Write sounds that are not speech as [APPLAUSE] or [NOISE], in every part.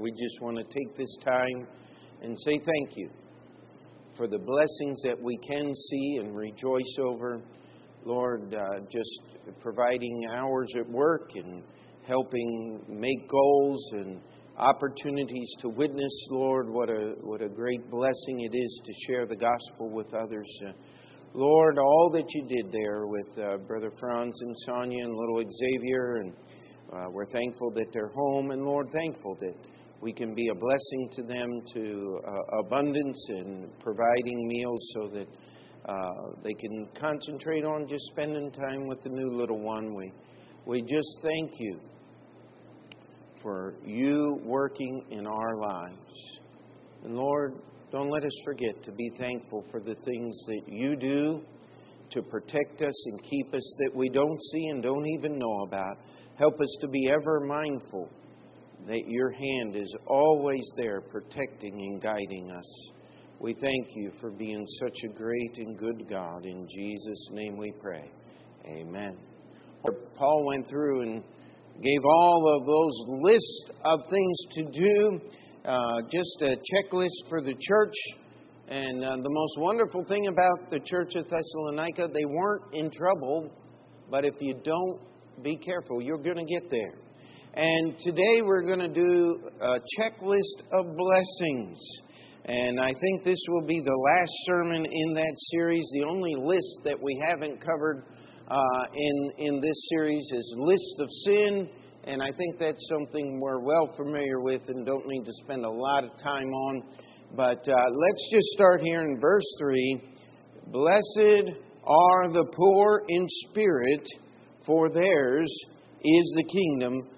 We just want to take this time and say thank you for the blessings that we can see and rejoice over. Lord, uh, just providing hours at work and helping make goals and opportunities to witness, Lord, what a, what a great blessing it is to share the gospel with others. Uh, Lord, all that you did there with uh, Brother Franz and Sonia and little Xavier, and uh, we're thankful that they're home, and Lord, thankful that we can be a blessing to them to uh, abundance in providing meals so that uh, they can concentrate on just spending time with the new little one. We, we just thank you for you working in our lives. And Lord, don't let us forget to be thankful for the things that you do to protect us and keep us that we don't see and don't even know about. Help us to be ever mindful that your hand is always there protecting and guiding us. We thank you for being such a great and good God. In Jesus' name we pray. Amen. Paul went through and gave all of those lists of things to do, uh, just a checklist for the church. And uh, the most wonderful thing about the church of Thessalonica, they weren't in trouble, but if you don't be careful, you're going to get there. And today we're going to do a checklist of blessings. And I think this will be the last sermon in that series. The only list that we haven't covered uh, in, in this series is list of sin. And I think that's something we're well familiar with and don't need to spend a lot of time on. But uh, let's just start here in verse 3. Blessed are the poor in spirit, for theirs is the kingdom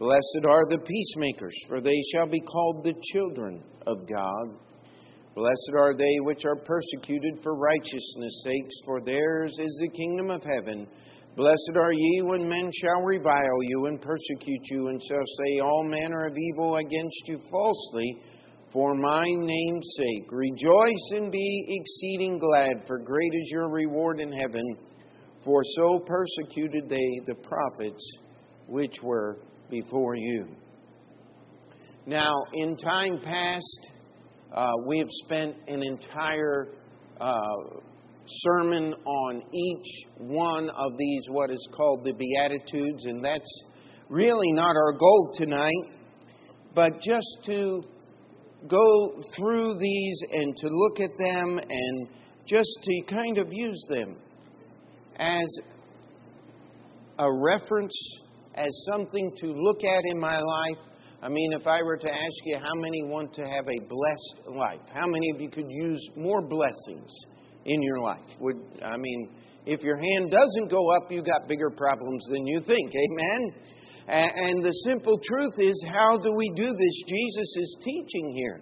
Blessed are the peacemakers, for they shall be called the children of God. Blessed are they which are persecuted for righteousness' sakes, for theirs is the kingdom of heaven. Blessed are ye when men shall revile you and persecute you, and shall say all manner of evil against you falsely for my name's sake. Rejoice and be exceeding glad, for great is your reward in heaven. For so persecuted they the prophets which were before you. Now, in time past, uh, we have spent an entire uh, sermon on each one of these, what is called the Beatitudes, and that's really not our goal tonight, but just to go through these and to look at them and just to kind of use them as a reference as something to look at in my life. I mean, if I were to ask you how many want to have a blessed life, how many of you could use more blessings in your life? Would I mean, if your hand doesn't go up, you got bigger problems than you think. Amen. And the simple truth is, how do we do this? Jesus is teaching here.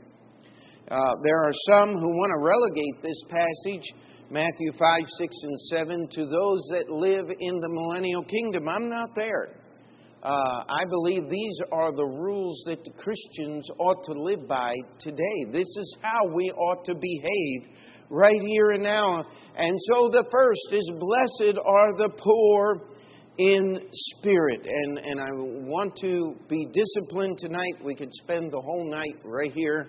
Uh, there are some who want to relegate this passage Matthew 5, 6, and 7, to those that live in the millennial kingdom. I'm not there. Uh, I believe these are the rules that the Christians ought to live by today. This is how we ought to behave right here and now. And so the first is blessed are the poor in spirit. And, and I want to be disciplined tonight. We could spend the whole night right here.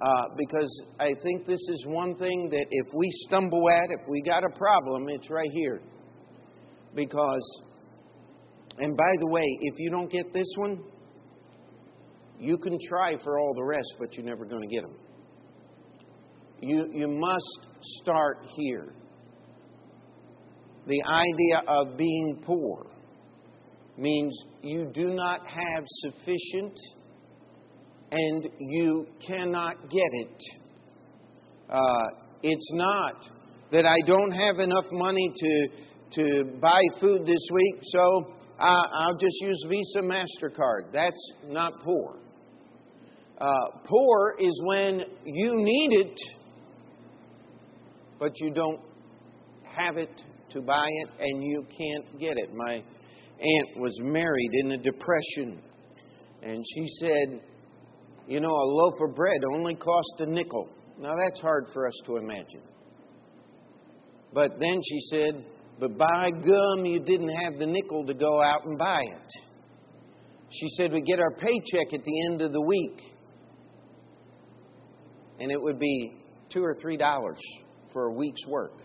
Uh, because I think this is one thing that if we stumble at, if we got a problem, it's right here. Because and by the way, if you don't get this one, you can try for all the rest, but you're never going to get them. You, you must start here. The idea of being poor means you do not have sufficient and you cannot get it. Uh, it's not that I don't have enough money to, to buy food this week, so I'll just use Visa MasterCard. That's not poor. Uh, poor is when you need it but you don't have it to buy it and you can't get it. My aunt was married in the Depression, and she said, You know, a loaf of bread only cost a nickel. Now, that's hard for us to imagine. But then she said, But by gum, you didn't have the nickel to go out and buy it. She said, We get our paycheck at the end of the week, and it would be two or three dollars for a week's work.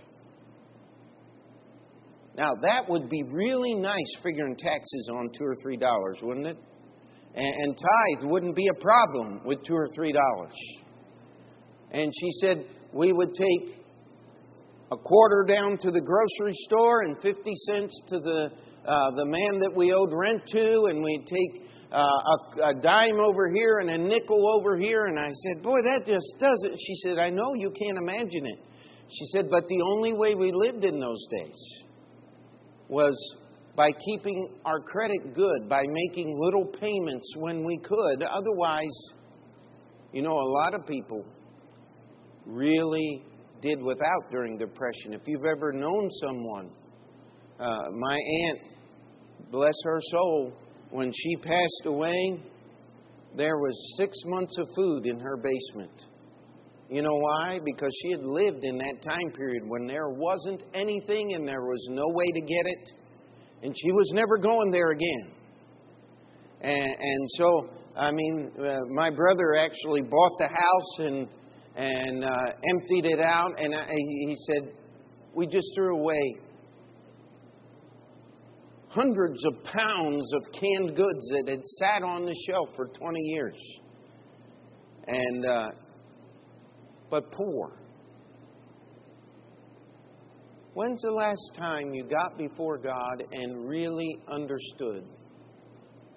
Now, that would be really nice figuring taxes on two or three dollars, wouldn't it? And, and tithe wouldn't be a problem with two or three dollars. And she said we would take a quarter down to the grocery store and 50 cents to the, uh, the man that we owed rent to, and we'd take uh, a, a dime over here and a nickel over here. And I said, Boy, that just doesn't. She said, I know you can't imagine it. She said, But the only way we lived in those days was by keeping our credit good, by making little payments when we could. Otherwise, you know, a lot of people really did without during the Depression. If you've ever known someone, uh, my aunt, bless her soul, when she passed away, there was six months of food in her basement. You know why? Because she had lived in that time period when there wasn't anything and there was no way to get it, and she was never going there again. And, and so, I mean, uh, my brother actually bought the house and and uh, emptied it out, and I, he said, "We just threw away hundreds of pounds of canned goods that had sat on the shelf for 20 years. And, uh, but poor. When's the last time you got before God and really understood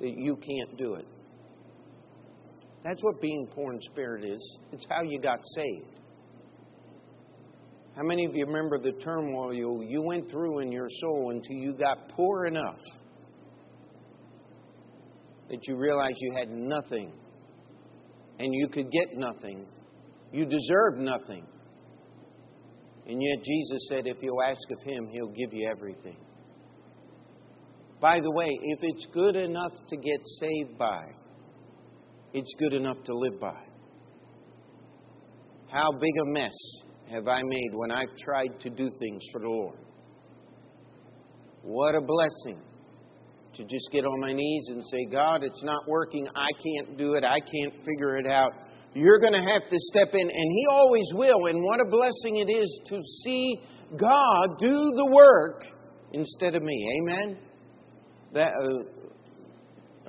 that you can't do it? That's what being poor in spirit is. It's how you got saved. How many of you remember the turmoil you went through in your soul until you got poor enough that you realized you had nothing and you could get nothing? You deserved nothing. And yet Jesus said, if you'll ask of Him, He'll give you everything. By the way, if it's good enough to get saved by, it's good enough to live by. How big a mess have I made when I've tried to do things for the Lord. What a blessing to just get on my knees and say, God, it's not working. I can't do it. I can't figure it out. You're going to have to step in, and He always will. And what a blessing it is to see God do the work instead of me. Amen? That, uh,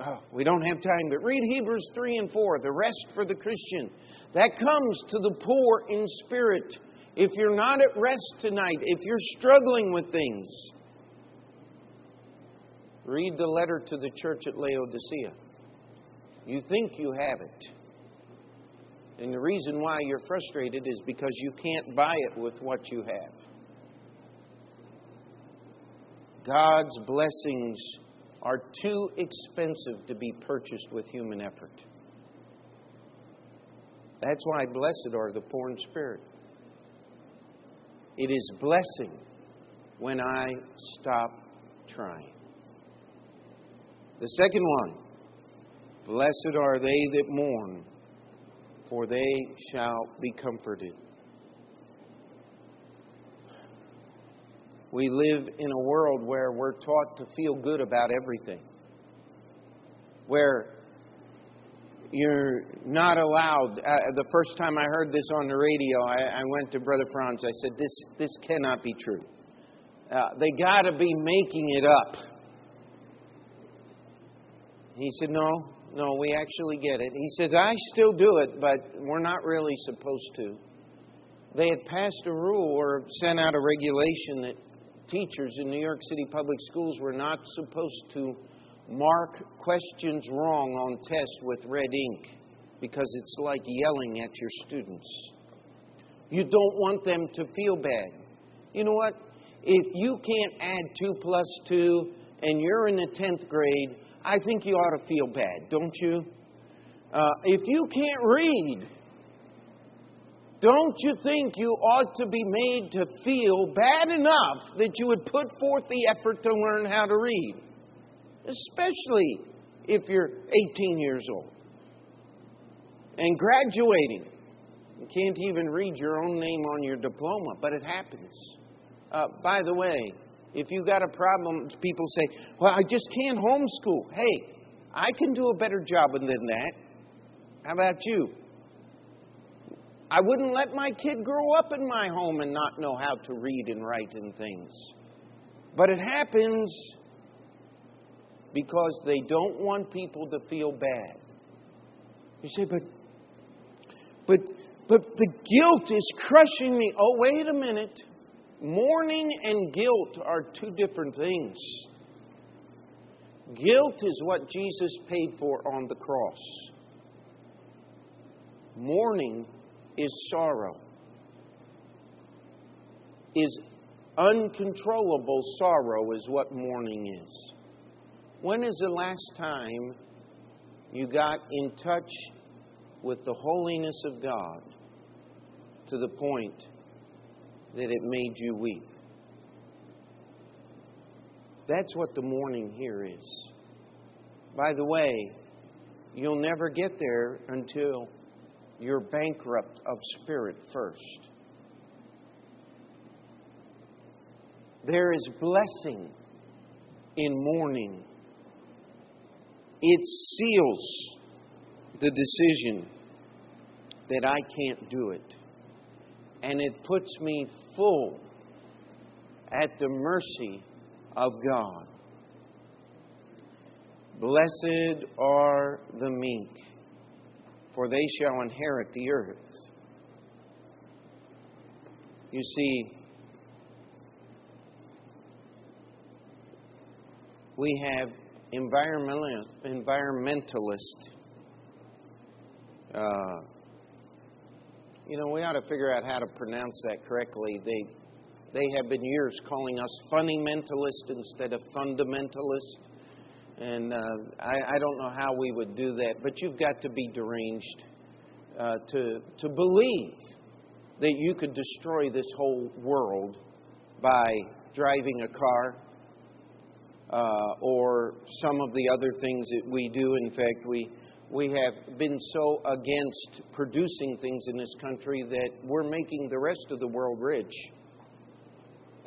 oh, we don't have time, but read Hebrews 3 and 4, the rest for the Christian. That comes to the poor in spirit if you're not at rest tonight, if you're struggling with things, read the letter to the church at Laodicea. You think you have it. And the reason why you're frustrated is because you can't buy it with what you have. God's blessings are too expensive to be purchased with human effort. That's why blessed are the poor in spirit. It is blessing when I stop trying. The second one Blessed are they that mourn, for they shall be comforted. We live in a world where we're taught to feel good about everything, where you're not allowed. Uh, the first time I heard this on the radio, I, I, went to Brother Franz. I said, "This this cannot be true. Uh, they got to be making it up." He said, "No, no, we actually get it." He says, "I still do it, but we're not really supposed to." They had passed a rule or sent out a regulation that teachers in New York City public schools were not supposed to mark questions wrong on tests with red ink because it's like yelling at your students. You don't want them to feel bad. You know what? If you can't add 2 plus 2 and you're in the 10th grade, I think you ought to feel bad, don't you? Uh, if you can't read Don't you think you ought to be made to feel bad enough that you would put forth the effort to learn how to read? Especially if you're 18 years old and graduating. You can't even read your own name on your diploma, but it happens. Uh, by the way, if you've got a problem, people say, Well, I just can't homeschool. Hey, I can do a better job than that. How about you? I wouldn't let my kid grow up in my home and not know how to read and write and things. But it happens because they don't want people to feel bad. You say, but, but, but the guilt is crushing me. Oh, wait a minute. Mourning and guilt are two different things. Guilt is what Jesus paid for on the cross. Mourning is sorrow, is uncontrollable sorrow, is what mourning is. When is the last time you got in touch with the holiness of God to the point that it made you weep? That's what the mourning here is. By the way, you'll never get there until you're bankrupt of spirit first. There is blessing in mourning. It seals the decision that I can't do it. And it puts me full at the mercy of God. Blessed are the meek for they shall inherit the earth. You see, we have environmentalist, environmentalist uh, you know, we ought to figure out how to pronounce that correctly. They, they have been years calling us fundamentalist instead of fundamentalist. And uh, I, I, don't know how we would do that, but you've got to be deranged uh, to, to believe that you could destroy this whole world by driving a car uh, or some of the other things that we do. In fact, we, we have been so against producing things in this country that we're making the rest of the world rich.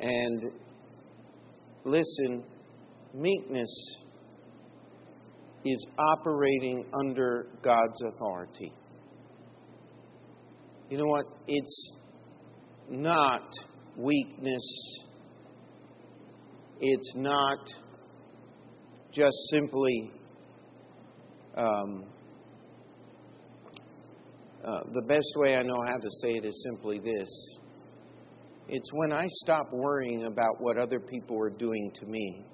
And listen, meekness is operating under God's authority. You know what? It's not weakness. It's not just simply um, uh, the best way I know how to say it is simply this it's when I stop worrying about what other people are doing to me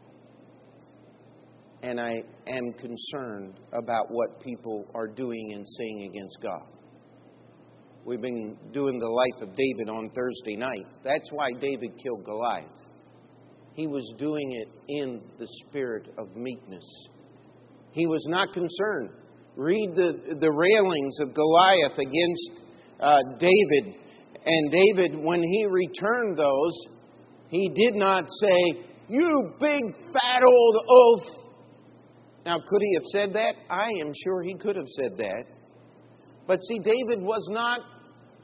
and I am concerned about what people are doing and saying against God. We've been doing the life of David on Thursday night. That's why David killed Goliath. He was doing it in the spirit of meekness. He was not concerned. Read the, the railings of Goliath against uh, David. And David, when he returned those, he did not say, You big fat old oaf, now, could he have said that? I am sure he could have said that. But see, David was not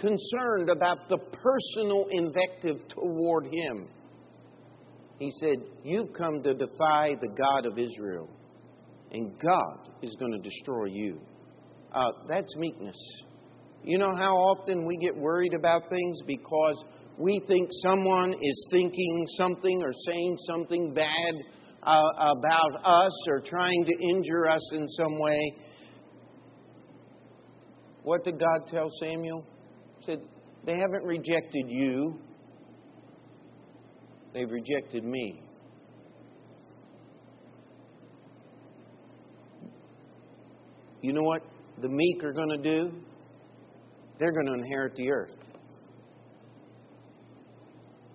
concerned about the personal invective toward him. He said, You've come to defy the God of Israel, and God is going to destroy you. Uh, that's meekness. You know how often we get worried about things because we think someone is thinking something or saying something bad uh, about us or trying to injure us in some way. What did God tell Samuel? He said, They haven't rejected you, they've rejected me. You know what the meek are going to do? They're going to inherit the earth.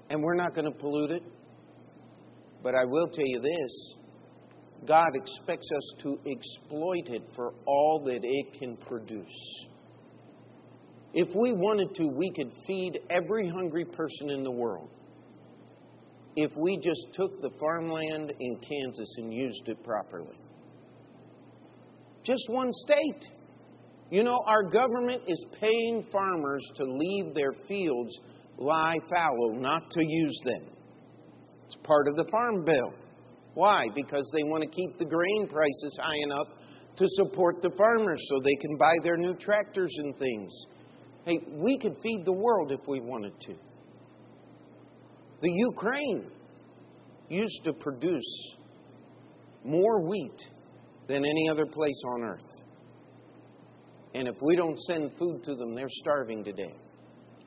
And we're not going to pollute it. But I will tell you this God expects us to exploit it for all that it can produce. If we wanted to, we could feed every hungry person in the world. If we just took the farmland in Kansas and used it properly. Just one state. You know, our government is paying farmers to leave their fields lie fallow, not to use them. It's part of the Farm Bill. Why? Because they want to keep the grain prices high enough to support the farmers so they can buy their new tractors and things. Hey, we could feed the world if we wanted to. The Ukraine used to produce more wheat than any other place on earth. And if we don't send food to them, they're starving today.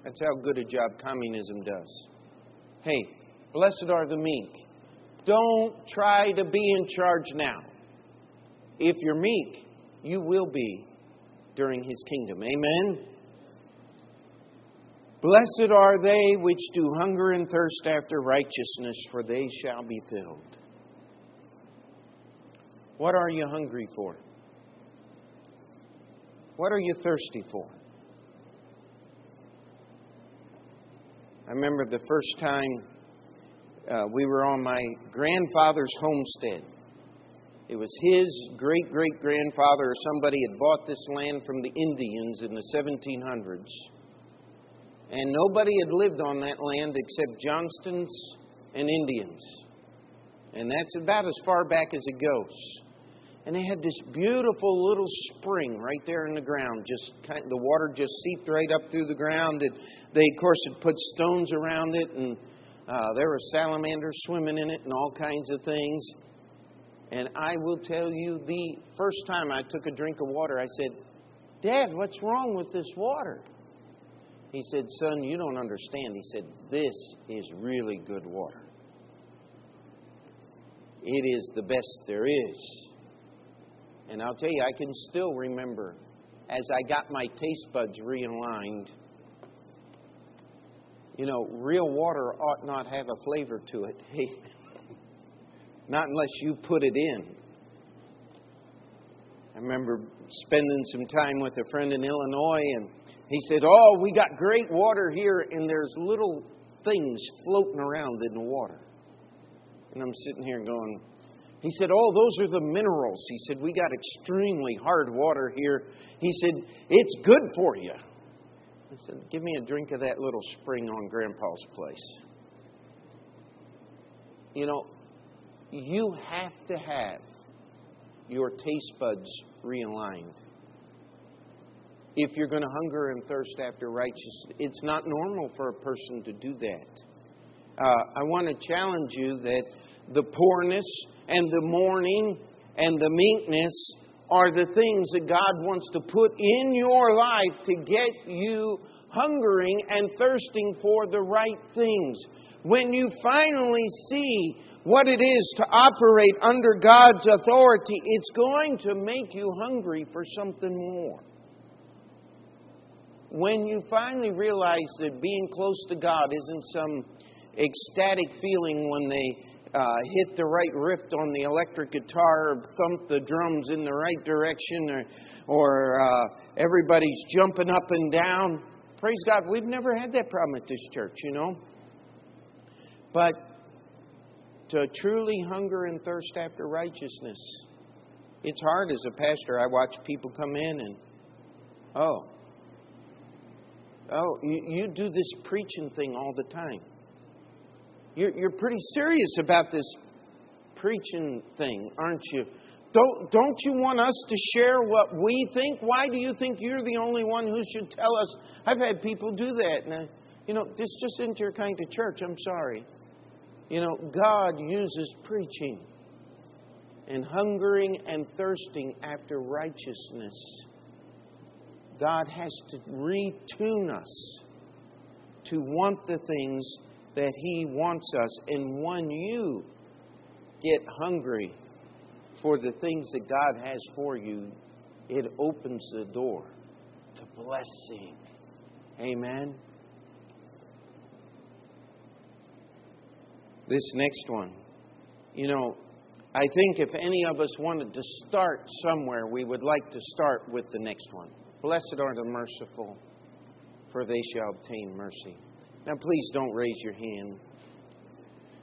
That's how good a job communism does. Hey, blessed are the meek. Don't try to be in charge now. If you're meek, you will be during his kingdom. Amen. Blessed are they which do hunger and thirst after righteousness, for they shall be filled. What are you hungry for? What are you thirsty for? I remember the first time uh, we were on my grandfather's homestead. It was his great great grandfather or somebody had bought this land from the Indians in the 1700s. And nobody had lived on that land except Johnstons and Indians. And that's about as far back as it goes. And they had this beautiful little spring right there in the ground. Just kind of, the water just seeped right up through the ground. And they, of course, had put stones around it, and uh, there were salamanders swimming in it, and all kinds of things. And I will tell you, the first time I took a drink of water, I said, "Dad, what's wrong with this water?" He said, Son, you don't understand. He said, This is really good water. It is the best there is. And I'll tell you, I can still remember as I got my taste buds realigned. You know, real water ought not have a flavor to it. [LAUGHS] not unless you put it in. I remember spending some time with a friend in Illinois, and he said, Oh, we got great water here, and there's little things floating around in the water. And I'm sitting here going, he said, Oh, those are the minerals. He said, We got extremely hard water here. He said, It's good for you. I said, Give me a drink of that little spring on Grandpa's place. You know, you have to have your taste buds realigned if you're going to hunger and thirst after righteousness. It's not normal for a person to do that. Uh, I want to challenge you that the poorness and the mourning and the meekness are the things that God wants to put in your life to get you hungering and thirsting for the right things. When you finally see what it is to operate under God's authority, it's going to make you hungry for something more when you finally realize that being close to God isn't some ecstatic feeling when they uh, hit the right riff on the electric guitar, or thump the drums in the right direction, or, or uh, everybody's jumping up and down. Praise God, we've never had that problem at this church, you know. But to truly hunger and thirst after righteousness, it's hard as a pastor. I watch people come in and, oh, Oh, you, you do this preaching thing all the time. You're, you're pretty serious about this preaching thing, aren't you? Don't, don't you want us to share what we think? Why do you think you're the only one who should tell us? I've had people do that. And, I, you know, this just isn't your kind of church. I'm sorry. You know, God uses preaching and hungering and thirsting after righteousness God has to retune us to want the things that He wants us. And when you get hungry for the things that God has for you, it opens the door to blessing. Amen. This next one. You know, I think if any of us wanted to start somewhere, we would like to start with the next one. Blessed are the merciful, for they shall obtain mercy. Now, please don't raise your hand.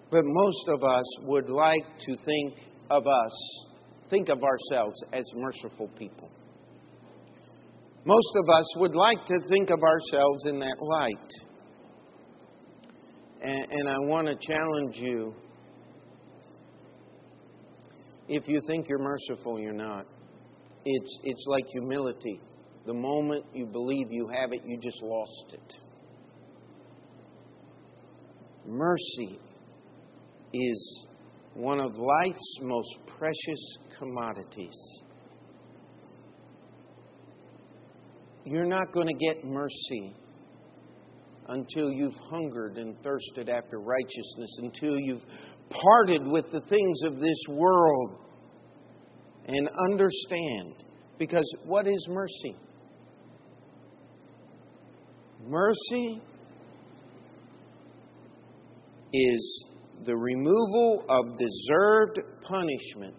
But most of us would like to think of us, think of ourselves as merciful people. Most of us would like to think of ourselves in that light. And, and I want to challenge you. If you think you're merciful, you're not. It's, it's like humility. The moment you believe you have it, you just lost it. Mercy is one of life's most precious commodities. You're not going to get mercy until you've hungered and thirsted after righteousness, until you've parted with the things of this world and understand. Because what is mercy? Mercy is the removal of deserved punishment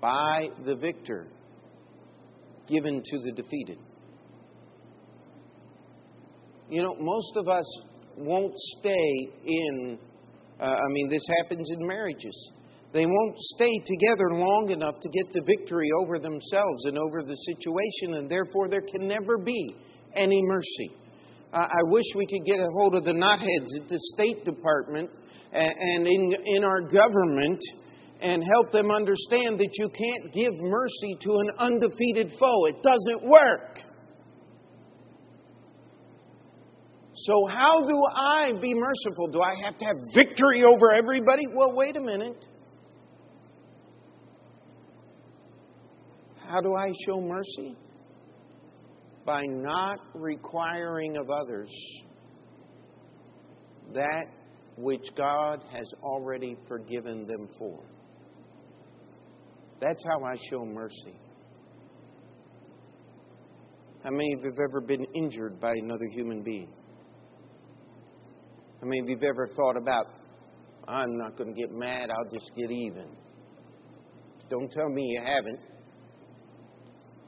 by the victor given to the defeated. You know, most of us won't stay in, uh, I mean, this happens in marriages. They won't stay together long enough to get the victory over themselves and over the situation, and therefore there can never be any mercy. I wish we could get a hold of the knotheads at the State Department and in, in our government and help them understand that you can't give mercy to an undefeated foe. It doesn't work. So, how do I be merciful? Do I have to have victory over everybody? Well, wait a minute. How do I show mercy? By not requiring of others that which God has already forgiven them for. That's how I show mercy. How many of you have ever been injured by another human being? How many of you have ever thought about, I'm not going to get mad, I'll just get even? Don't tell me you haven't.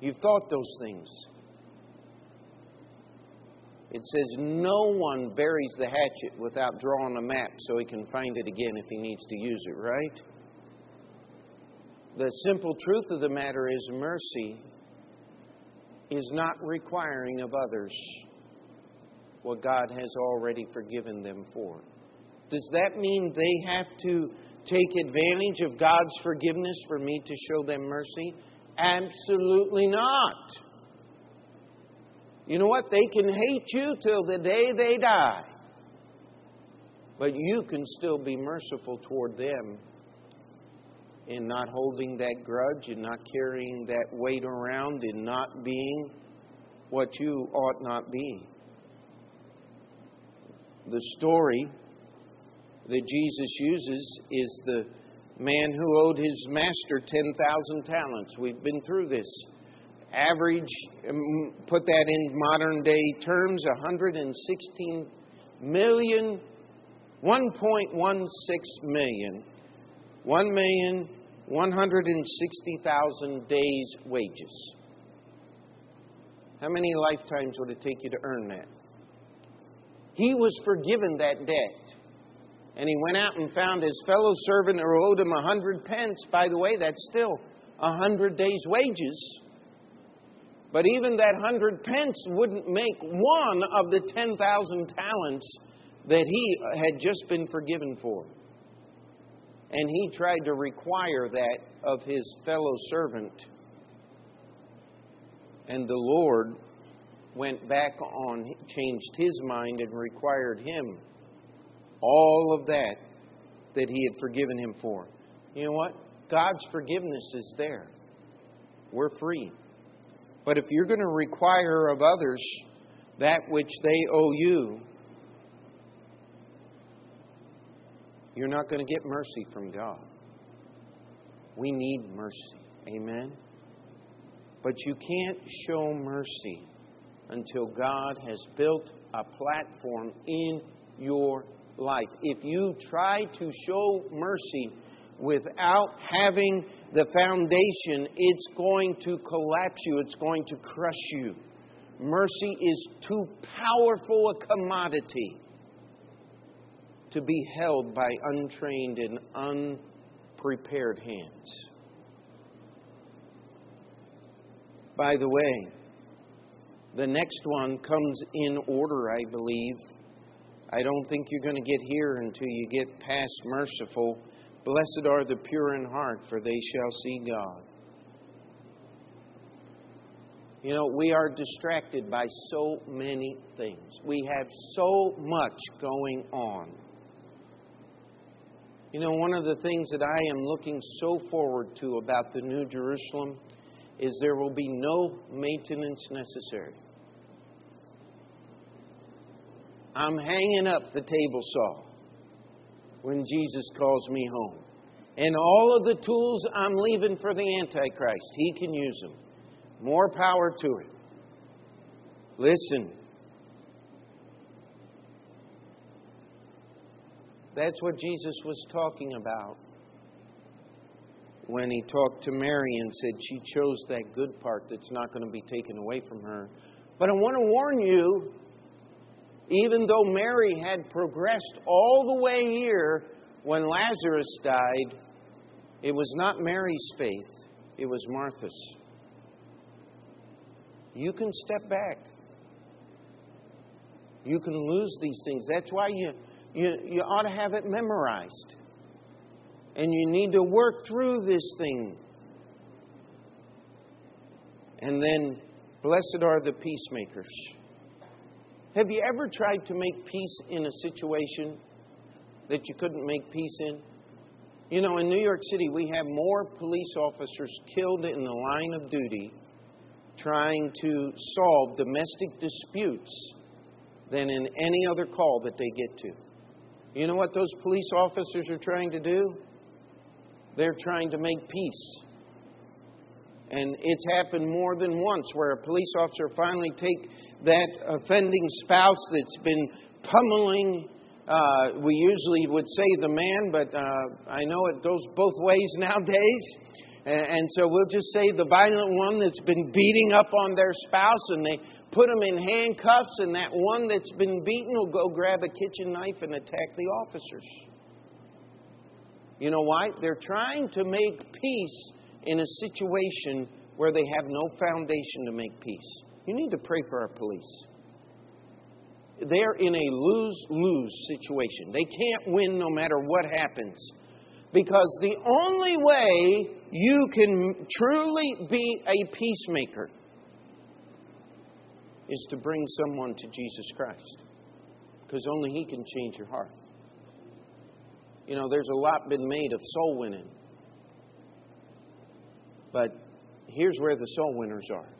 You've thought those things. It says, No one buries the hatchet without drawing a map so he can find it again if he needs to use it, right? The simple truth of the matter is mercy is not requiring of others what God has already forgiven them for. Does that mean they have to take advantage of God's forgiveness for me to show them mercy? Absolutely not. You know what? They can hate you till the day they die. But you can still be merciful toward them in not holding that grudge and not carrying that weight around and not being what you ought not be. The story that Jesus uses is the man who owed his master 10,000 talents. We've been through this. Average, um, put that in modern day terms, 116 million, 1.16 million, 1 million 160,000 days' wages. How many lifetimes would it take you to earn that? He was forgiven that debt. And he went out and found his fellow servant who owed him a hundred pence. By the way, that's still a hundred days' wages. But even that hundred pence wouldn't make one of the 10,000 talents that he had just been forgiven for. And he tried to require that of his fellow servant. And the Lord went back on, changed his mind, and required him all of that that he had forgiven him for. You know what? God's forgiveness is there. We're free. But if you're going to require of others that which they owe you, you're not going to get mercy from God. We need mercy. Amen? But you can't show mercy until God has built a platform in your life. If you try to show mercy without having the foundation, it's going to collapse you, it's going to crush you. mercy is too powerful a commodity to be held by untrained and unprepared hands. By the way, the next one comes in order, I believe. I don't think you're going to get here until you get past merciful. Blessed are the pure in heart, for they shall see God. You know, we are distracted by so many things. We have so much going on. You know, one of the things that I am looking so forward to about the New Jerusalem is there will be no maintenance necessary. I'm hanging up the table saw when Jesus calls me home. And all of the tools I'm leaving for the Antichrist, he can use them. More power to him. Listen. That's what Jesus was talking about when he talked to Mary and said she chose that good part that's not going to be taken away from her. But I want to warn you even though Mary had progressed all the way here when Lazarus died, it was not Mary's faith, it was Martha's. You can step back. You can lose these things. That's why you, you, you ought to have it memorized. And you need to work through this thing. And then, blessed are the peacemakers. Have you ever tried to make peace in a situation that you couldn't make peace in? You know, in New York City, we have more police officers killed in the line of duty trying to solve domestic disputes than in any other call that they get to. You know what those police officers are trying to do? They're trying to make peace. And it's happened more than once where a police officer finally take that offending spouse that's been pummeling. Uh, we usually would say the man, but uh, I know it goes both ways nowadays. And, so we'll just say the violent one that's been beating up on their spouse, and they put them in handcuffs, and that one that's been beaten will go grab a kitchen knife and attack the officers. You know why? They're trying to make peace in a situation where they have no foundation to make peace. You need to pray for our police. They're in a lose lose situation. They can't win no matter what happens. Because the only way you can truly be a peacemaker is to bring someone to Jesus Christ. Because only He can change your heart. You know, there's a lot been made of soul winning. But here's where the soul winners are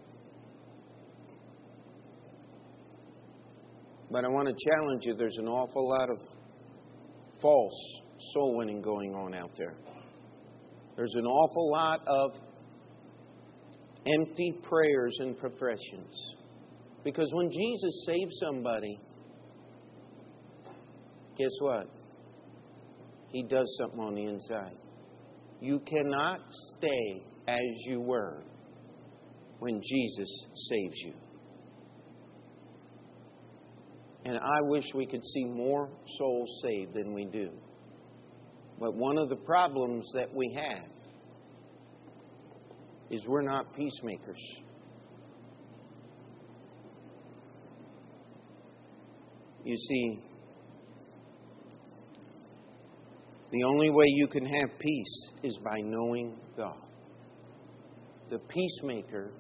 But I want to challenge you there's an awful lot of false soul winning going on out there. There's an awful lot of empty prayers and professions. Because when Jesus saves somebody, guess what? He does something on the inside. You cannot stay as you were when Jesus saves you. And I wish we could see more souls saved than we do. But one of the problems that we have is we're not peacemakers. You see, the only way you can have peace is by knowing God. The peacemaker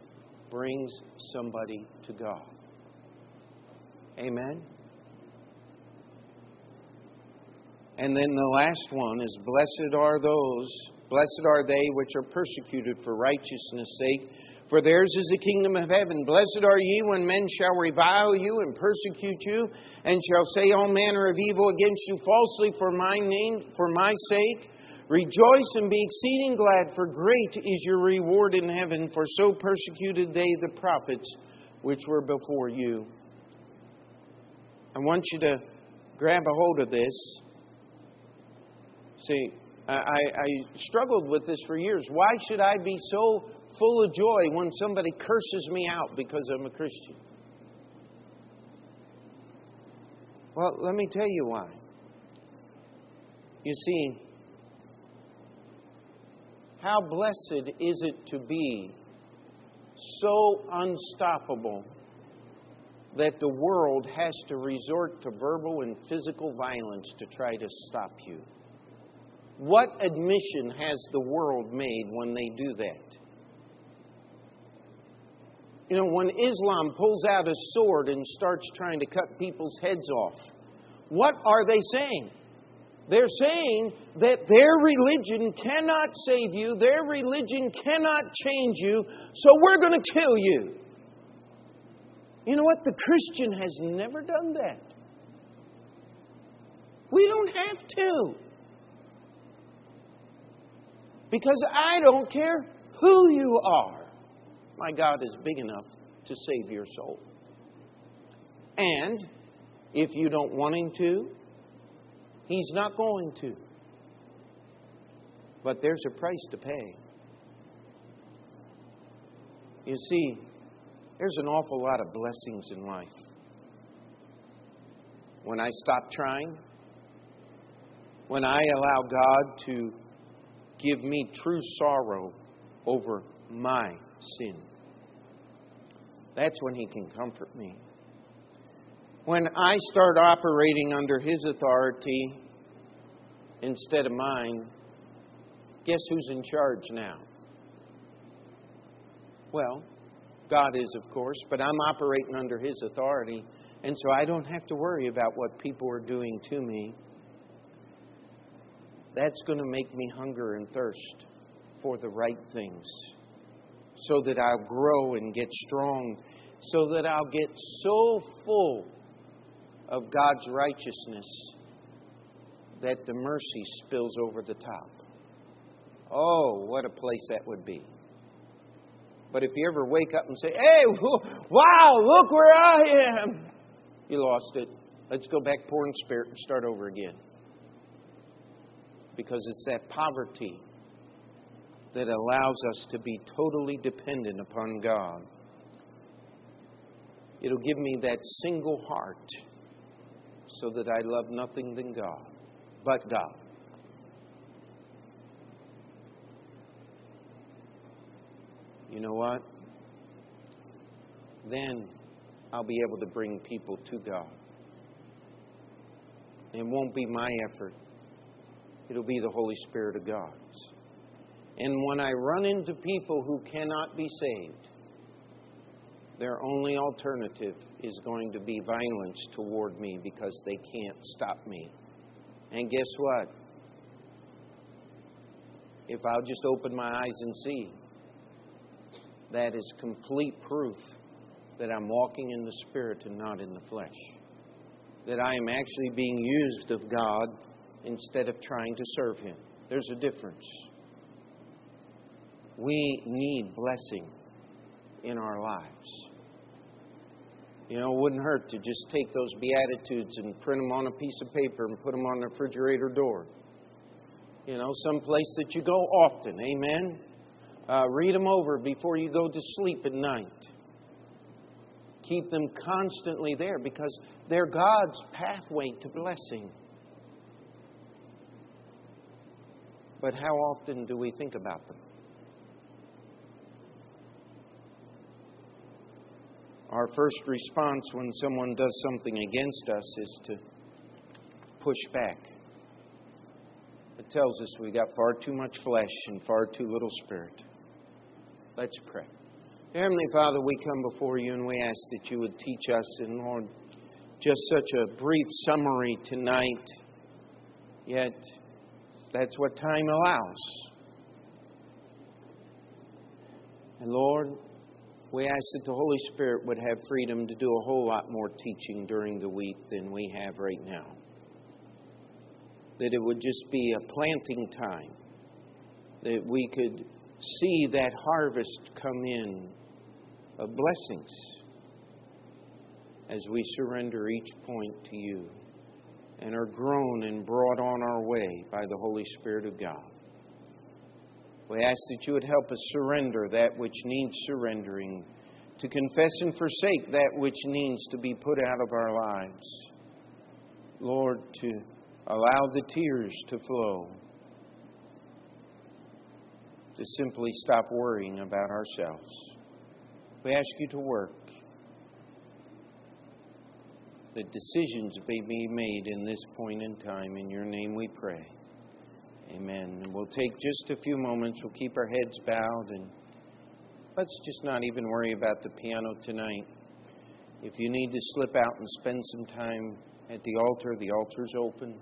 brings somebody to God. Amen? And then the last one is Blessed are those, blessed are they which are persecuted for righteousness' sake, for theirs is the kingdom of heaven. Blessed are ye when men shall revile you and persecute you, and shall say all manner of evil against you falsely for my name, for my sake. Rejoice and be exceeding glad, for great is your reward in heaven, for so persecuted they the prophets which were before you. I want you to grab a hold of this. See, I, I struggled with this for years. Why should I be so full of joy when somebody curses me out because I'm a Christian? Well, let me tell you why. You see, how blessed is it to be so unstoppable that the world has to resort to verbal and physical violence to try to stop you? What admission has the world made when they do that? You know, when Islam pulls out a sword and starts trying to cut people's heads off, what are they saying? They're saying that their religion cannot save you, their religion cannot change you, so we're going to kill you. You know what? The Christian has never done that. We don't have to. Because I don't care who you are. My God is big enough to save your soul. And if you don't want Him to, He's not going to. But there's a price to pay. You see, there's an awful lot of blessings in life. When I stop trying, when I allow God to give me true sorrow over my sin, that's when He can comfort me. When I start operating under His authority instead of mine, guess who's in charge now? Well, God is, of course, but I'm operating under His authority, and so I don't have to worry about what people are doing to me. That's going to make me hunger and thirst for the right things so that I'll grow and get strong, so that I'll get so full of God's righteousness that the mercy spills over the top. Oh, what a place that would be. But if you ever wake up and say, hey, [LAUGHS] wow, look where I am, you lost it. Let's go back poor in spirit and start over again. Because it's that poverty that allows us to be totally dependent upon God. It'll give me that single heart so that I love nothing than God, but God. You know what? Then I'll be able to bring people to God. It won't be my effort, it'll be the Holy Spirit of God's. And when I run into people who cannot be saved, their only alternative is going to be violence toward me because they can't stop me. And guess what? If I'll just open my eyes and see, that is complete proof that I'm walking in the Spirit and not in the flesh. That I am actually being used of God instead of trying to serve Him. There's a difference. We need blessing in our lives. You know, it wouldn't hurt to just take those Beatitudes and print them on a piece of paper and put them on the refrigerator door. You know, some place that you go often. Amen. Uh, read them over before you go to sleep at night. Keep them constantly there because they're God's pathway to blessing. But how often do we think about them? Our first response when someone does something against us is to push back. It tells us we got far too much flesh and far too little spirit. Let's pray. Heavenly Father, we come before you and we ask that you would teach us, and Lord, just such a brief summary tonight, yet that's what time allows. And Lord, we ask that the Holy Spirit would have freedom to do a whole lot more teaching during the week than we have right now. That it would just be a planting time, that we could see that harvest come in of blessings as we surrender each point to you and are grown and brought on our way by the Holy Spirit of God. We ask that you would help us surrender that which needs surrendering, to confess and forsake that which needs to be put out of our lives. Lord, to allow the tears to flow, to simply stop worrying about ourselves. We ask you to work. That decisions may be made in this point in time. In your name we pray. Amen. And we'll take just a few moments. We'll keep our heads bowed and let's just not even worry about the piano tonight. If you need to slip out and spend some time at the altar, the altar's open.